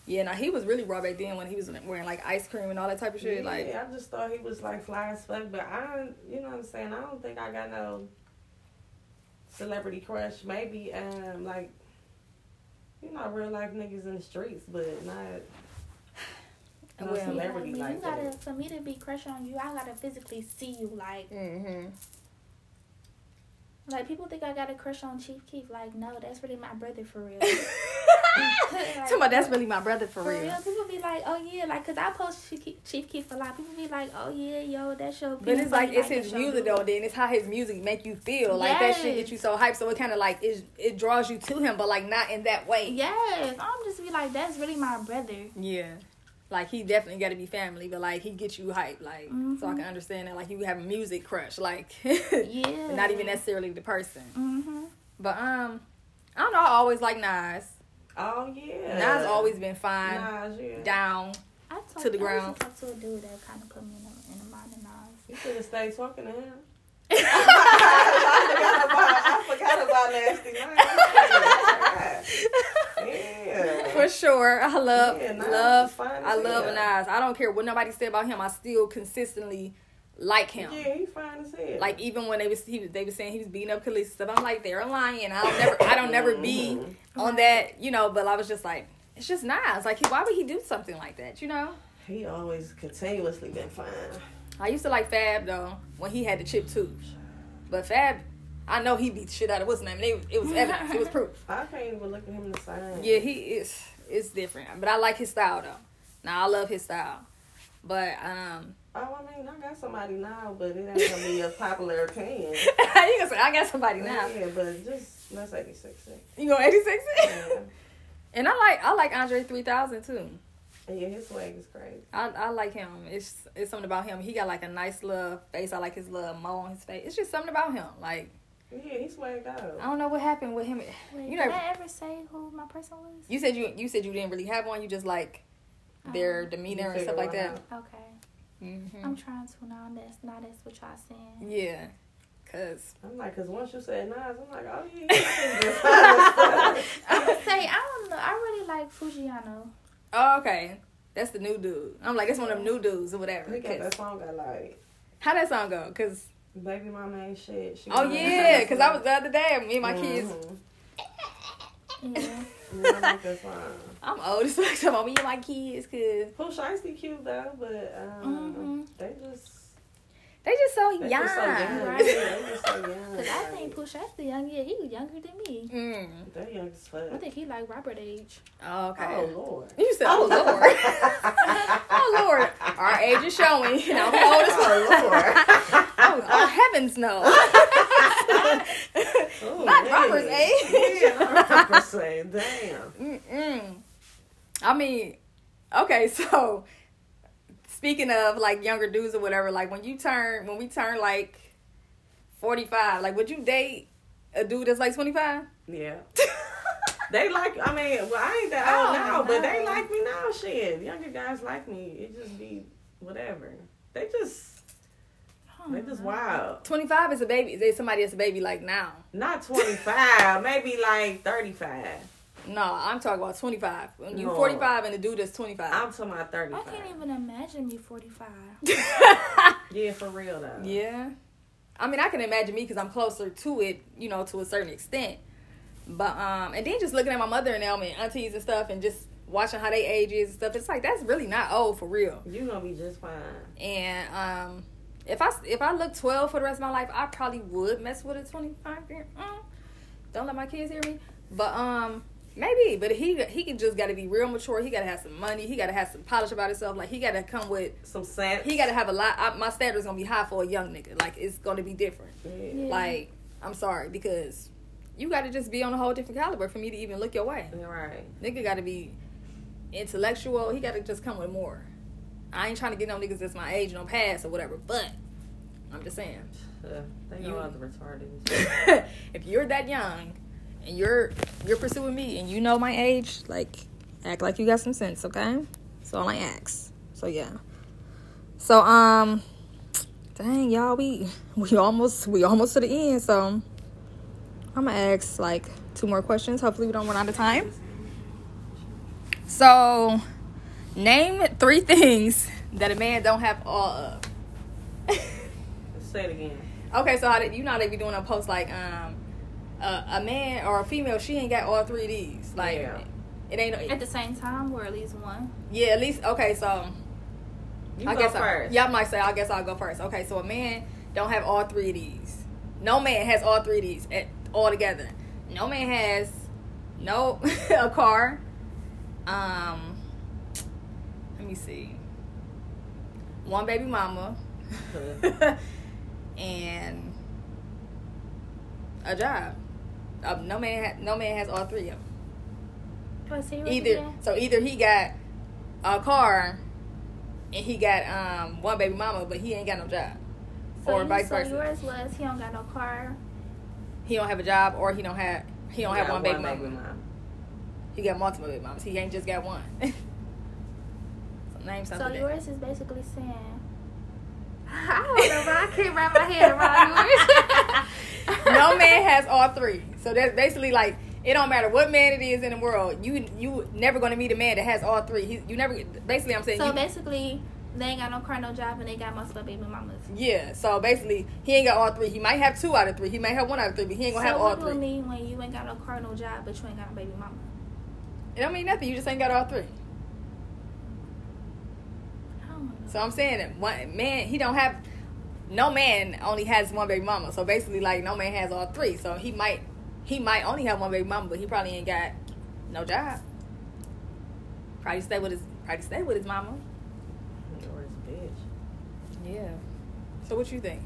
Yeah, now he was really raw back then when he was wearing like ice cream and all that type of shit. yeah, Like, I just thought he was like fly as fuck, but I, don't- you know what I'm saying. I don't think I got no celebrity crush. Maybe um like, you know, real life niggas in the streets, but not. No Well, Yeah, I celebrity mean, like you gotta that. for me to be crush on you. I gotta physically see you. Like, mm-hmm. Like people think I got a crush on Chief Keef. Like, no, that's really my brother for real. Talking about that's really my brother for, For real. real, people be like, "Oh yeah," like, cause I post Chief Keef, a lot. People be like, "Oh yeah, yo, that's your." But it's like it's his that's music though. Then it's how his music make you feel. Like that shit Yes. get you so hyped. So it kind of like it it draws you to him, but like not in that way. Yes, I'm just be like, that's really my brother. Yeah. Like he definitely got to be family, but like he gets you hyped, like so I Mhm. can understand that. Like you have a music crush, like Yeah. not even necessarily the person. Mhm. But um, I don't know. I always like Nas. Oh yeah. Nas always been fine, Nas, yeah. down. I talked, To the ground. used to talk to a dude that kind of put me in the, in the mind of Nas. You should have stayed talking to him. I forgot about, I forgot about nasty Nas. Yeah. For sure. I love Yeah, Nas love fine I love hell. Nas. I don't care what nobody said about him. I still consistently like him. Yeah, he fine as hell. Like even when they was he they was saying he was beating up Kelis stuff, I'm like they're lying. I don't never I don't never be Mhm. on that, you know. But I was just like, it's just Nas. Like, why would he do something like that? You know. he always continuously been fine. I used to like Fab though when he had the chip tooth, but Fab, I know he beat the shit out of what's his name. It, it was evidence. it was proof. I can't even look at him the same. Yeah, he is. It's different, but I like his style though. Now I love his style, but um, Oh, I mean, I got somebody now, but it ain't gonna be a popular opinion. you gonna say I got somebody now. Yeah, but just let's say. You go eighty six, Yeah. and I like I like Andre three thousand too. Yeah, his swag is crazy. I, I like him. It's it's something about him. He got like a nice little face. I like his little mo on his face. It's just something about him. Like Yeah, he swagged out. I don't know what happened with him. Wait, You did I ever say who my person was? You said you you said you didn't really have one. You just like their Um, demeanor and stuff like that. out. Okay. hmm I'm trying to now. That's not that's what y'all saying. Yeah, cause I'm like, cause once you said Nas, I'm like, oh yeah, he just fine. I say I don't know. I really like Foogiano. oh, okay, that's the new dude. I'm like, it's one of them new dudes or whatever. He got 'cause- that song I like. how that song go? Cause Baby mama ain't shit. She oh yeah, cause I was the other day. Me and my kids. Mhm. Yeah. Yeah, I like that song. I'm old as fuck. So me and my kids, cause Pooh Shiesty cute though, but um, Mhm. they just they just so they young. just so young. Right. Yeah, they just so young. Cause I think Pusha the young. Yeah, he was younger than me. Mm. they're young as fuck. I think he like Robert age. Oh, okay. Oh lord. You said, oh lord, oh lord, our age is showing. And I'm old as fuck. Oh lord. Oh, oh heavens no. Oh, Not man. Robert's age. Eh? Yeah, not Robert's age. Damn. Mm-mm. I mean, okay, so speaking of like younger dudes or whatever, like when you turn, when we turn like 45, like would you date a dude that's like 25? Yeah. They like, I mean, well, I ain't that old don't now, but they like me now. Shit, younger guys like me. It just be whatever. They just, they just wild. 25 is a baby. Is there somebody that's a baby like now? Not twenty five, maybe like thirty five. No, I'm talking about 25. When you No. 45 and the dude is 25. I'm talking about thirty I can't even imagine me 45. Yeah, for real though. Yeah. I mean, I can imagine me because I'm closer to it, you know, to a certain extent. But um, and then just looking at my mother and them and aunties and stuff, and just watching how they ages and stuff, it's like that's really not old for real. You gonna be just fine. And um, if I if I look 12 for the rest of my life, I probably would mess with a 25 year. Mm, don't let my kids hear me. But um, maybe. But he he can just got to be real mature. He got to have some money. He got to have some polish about himself. Like he got to come with. Some sense. He got to have a lot. I, my standards gonna be high for a young nigga. Like it's gonna be different. Yeah. Yeah. Like, I'm sorry because you got to just be on a whole different caliber for me to even look your way. Right. Nigga got to be intellectual. He got to just come with more. I ain't trying to get no niggas that's my age, no past or whatever. But I'm just saying, Uh, they know You- other retarded. if you're that young and you're you're pursuing me and you know my age, like act like you got some sense, okay? That's all I ask. So yeah. So um, dang y'all, we we almost we almost to the end. So I'm gonna ask like two more questions. Hopefully we don't run out of time. So name three things that a man don't have all of. Say it again. Okay, so how did you know they be doing a post like um a, a man or a female she ain't got all three of these like Yeah. it ain't At the same time, or at least one. yeah at least okay so You I go guess first. I, yeah I might say I guess I'll go first okay so a man don't have all three of these no man has all three of these at, all together no man has no a car um let me see one baby mama and a job. Uh, no man, ha- no man has all three of them. But Either again? so, either he got a car, and he got um one baby mama, but he ain't got no job, So or you- vice so versa. yours was he don't got no car. He don't have a job, or he don't have he don't have Got one baby baby mama. mama. He got multiple baby mamas. He ain't just got one. so name something. So yours is basically saying I don't know, but I can't wrap my head around yours. no man has all three. So that's basically like it don't matter what man it is in the world. You you never gonna meet a man that has all three. He, you never. Basically, I'm saying. So you, basically, they ain't got no car, no job, and they got multiple baby mamas. yeah. So basically, he ain't got all three. He might have two out of three. He might have one out of three, but he ain't gonna so have all three. So what do three. mean when you ain't got no car, no job, but you ain't got no baby mama? It don't mean nothing. You just ain't got all three. I don't know. So I'm saying that one man, he don't have. No man only has one baby mama. So basically, like no man has all three. So he might, he might only have one baby mama, but he probably ain't got no job. Probably stay with his, probably stay with his mama. Or his bitch. Yeah. So what you think?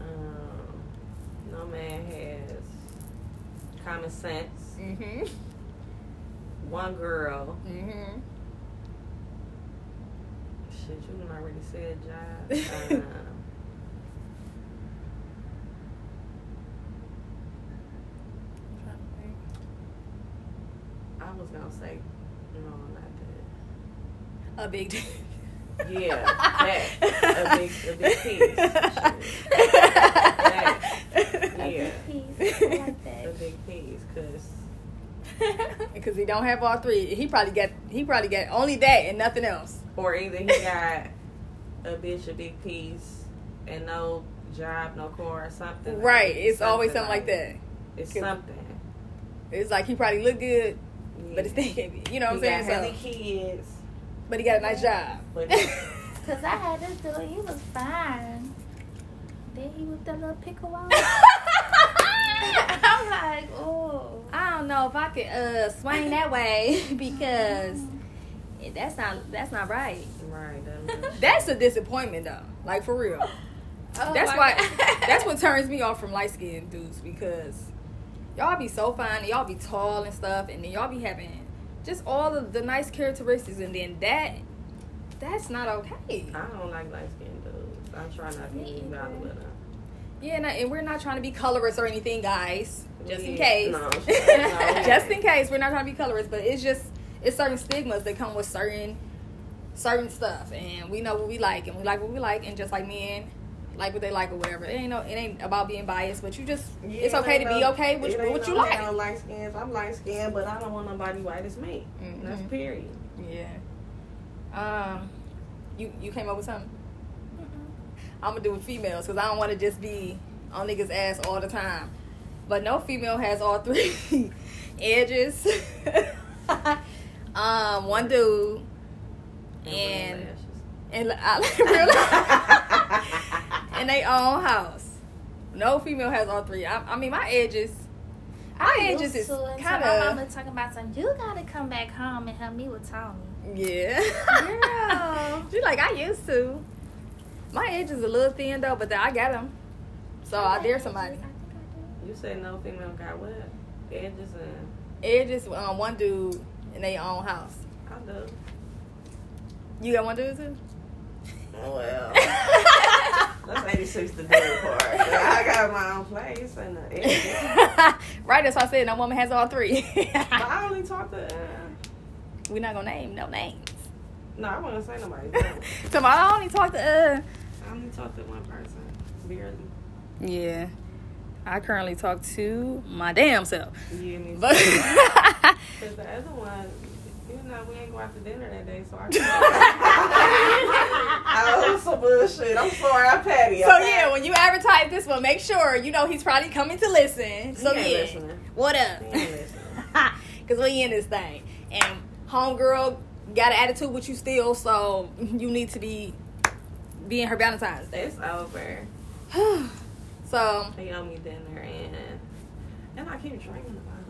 Um, no man has common sense. Mm-hmm. One girl. Mm-hmm. Shit, you done already said job. Um, I was gonna say no, not that. A big. that. Yeah, that a big a big piece. A Yeah. big piece. I like A big piece, cause Because he don't have all three. He probably got he probably got only that and nothing else. or either he got a bitch a big piece and no job, no car, or something. Right. It's always something like that. It's 'Cause- something. It's like he probably look good, but it's Yeah. thinking, you know what I'm he saying? got So, healthy kids, but he got a nice job. Cause I had this dude, he was fine. Then he with the little pickle on. I'm like, oh. I don't know if I could uh swing that way because that's not that's not right. right. that- That's a disappointment though. Like for real. Oh that's why God. that's what turns me off from light skinned dudes because y'all be so fine and y'all be tall and stuff and then y'all be having just all of the nice characteristics and then that that's not okay. I don't like light skinned dudes. I'm trying not to be get either. with them. Yeah, and, I- and we're not trying to be colorist or anything, guys. Just in case. no, no. just in case, we're not trying to be colorist, but it's just it's certain stigmas that come with certain certain stuff, and we know what we like, and we like what we like, and just like men like what they like or whatever. It ain't no, it ain't about being biased, but you just Yeah, it's okay to ain't be okay with it what you no like. hate on light skins. I'm light skinned, but I don't want nobody white as me. Mhm. That's period. Yeah. Um, you you came up with something. I'm gonna do with females because I don't want to just be on niggas' ass all the time. But no female has all three edges. um, one dude and and I really and they own house. No female has all three. I, I mean, my edges. My I edges used is to until my mama talking about something. You gotta come back home and help me with Tommy. yeah. Girl. she like I used to. My edges a little thin though, but I got them. So I dare somebody. I think I do. You say no female got what? Edges and Edges, um, one dude in their own house. I do. You got one dude too? Oh well. That's 86 the dude part. I got my own place and the edges. right, that's why I said no woman has all three. But I only talk to. Uh, We're not gonna name no names. no, I want to say nobody. name. So I only talk to uh I only talk to one person. Barely. Yeah. I currently talk to my damn self. You and me. But Because the other one, you know, we ain't go out to dinner that day, so I Oh, some bullshit. I'm sorry, I patty. So yeah, when you advertise this one, make sure you know he's probably coming to listen. So He ain't yeah, listening. what up? He. Because we in this thing, and homegirl got an attitude with you still, so you need to be being her Valentine's Day. It's over. so They owe me dinner, and and I keep dreaming about it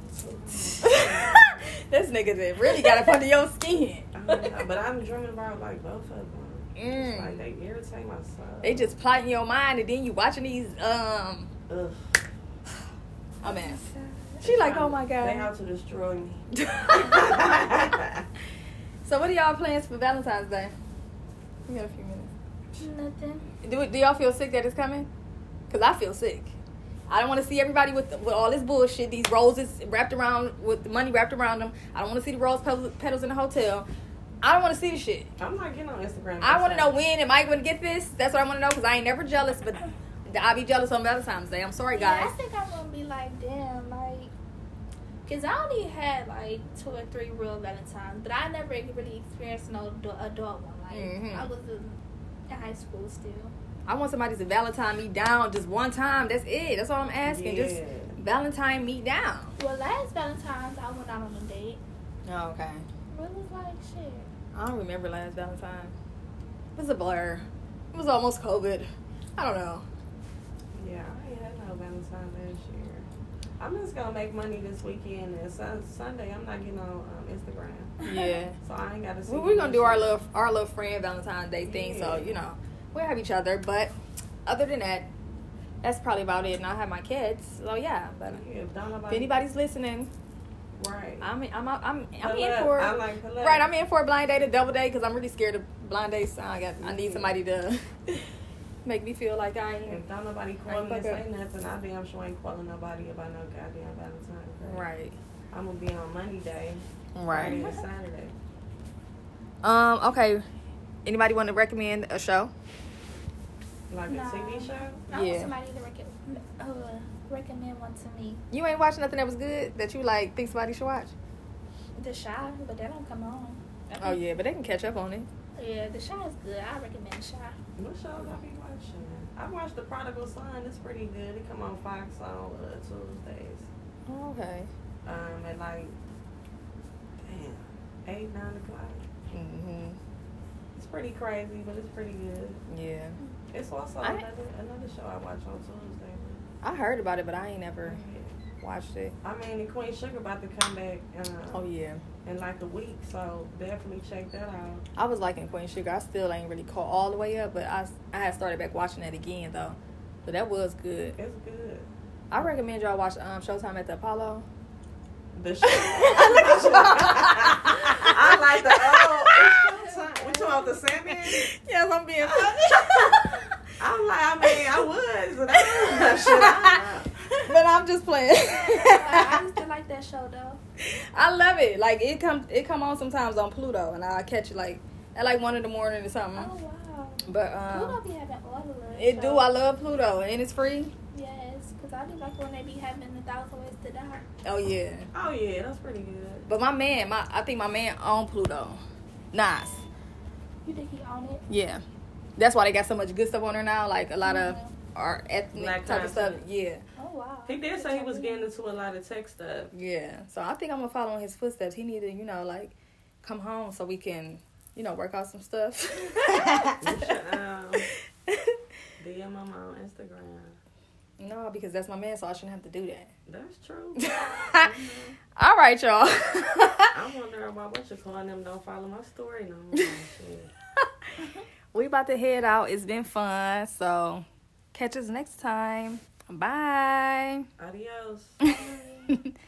this nigga that really got up under your skin. I but I'm dreaming about like both of them. It's like Mm. they irritate my soul. They just plotting your mind, and then you watching these. Um, Ugh. oh man, she like, oh my god. They have to destroy me. so what are y'all plans for Valentine's Day? We got a few minutes. Nothing. Do, do y'all feel sick that it's coming? Cause I feel sick. I don't want to see everybody with with all this bullshit. These roses wrapped around with the money wrapped around them. I don't want to see the rose petals, petals in the hotel. I don't want to see the shit. I'm not getting on Instagram. I want to know when am I going to get this? That's what I want to know because I ain't never jealous, but I'll be jealous on Valentine's Day. I'm sorry, Yeah, guys. I think I'm gonna be like, damn, like, cause I only had like two or three real Valentines, but I never really experienced no adult, adult one. Like, Mhm. I was in, in high school still. I want somebody to Valentine me down just one time. That's it. That's all I'm asking. Just Valentine me down. Well, last Valentine's I went out on a date. Oh, okay. It was like shit. I don't remember last Valentine. It was a blur. It was almost COVID. I don't know. Yeah, I ain't had no Valentine's last year. I'm just gonna make money this weekend and sun- Sunday I'm not getting on um, Instagram. Yeah. So I ain't gotta see. Well, we're gonna do our little our little friend Valentine's Day thing, so you know we'll have each other. But other than that, that's probably about it. And I have my kids, so yeah. But Yeah, if anybody's listening, Right. I'm I'm I'm I'm, I'm in for I like right. I'm in for a blind date, a double date, because I'm really scared of blind dates. I got I need somebody to make me feel like I am. If don't nobody call Right, me and fuck say nothing, I damn sure ain't calling nobody about no goddamn Valentine's Day. Right. I'm gonna be on Monday day. Right. Friday Saturday. Um. Okay. Anybody want to recommend a show? Like Nah. a TV show. I Yeah. want somebody to recommend, uh, recommend one to me. You ain't watching nothing that was good that you like think somebody should watch. The Chi, but that don't come on. I Oh yeah, but they can catch up on it. Yeah, The Chi is good. I recommend The Chi. What shows I be watching? I watched The Prodigal Son. It's pretty good. It come on Fox on uh, Tuesdays. Oh, okay. Um, at like damn eight nine o'clock. Mhm. It's pretty crazy, but it's pretty good. Yeah. It's also I- another another show I watch on Tuesday. I heard about it, but I ain't never watched it. I mean, the Queen Sugar about to come back uh, Oh yeah. in like a week, so definitely check that out. I was liking Queen Sugar. I still ain't really caught all the way up, but I I had started back watching that again though. But that was good. It's good. I recommend y'all watch um Showtime at the Apollo. The show. I like the old. It's Showtime. What you want the Sandman? yes, I'm being funny. I'm like, I mean, I was, but I don't shit. I, but I'm just playing. I used to like that show though. I love it. Like it come it come on sometimes on Pluto, and I catch it like at like one in the morning or something. Oh wow. But um, Pluto be having all of us. it do. I love Pluto, and it's free. Yes, because I do like when they be having a thousand ways to die. Oh yeah. oh yeah, that's pretty good. But my man, my I think my man own Pluto. Nice. You think he own it? Yeah. That's why they got so much good stuff on there now, like a lot of Mhm. art ethnic Black type of stuff. content. Yeah. Wow. He did say he was getting into a lot of tech stuff. Yeah. So I think I'm gonna follow in his footsteps. He need to, you know, like come home so we can, you know, work out some stuff. You should, um, DM him on Instagram. no, because that's my man, so I shouldn't have to do that. That's true. All right, y'all. I wonder about what you calling them. Don't follow my story no more. We about to head out. It's been fun. So catch us next time. Bye. Adios.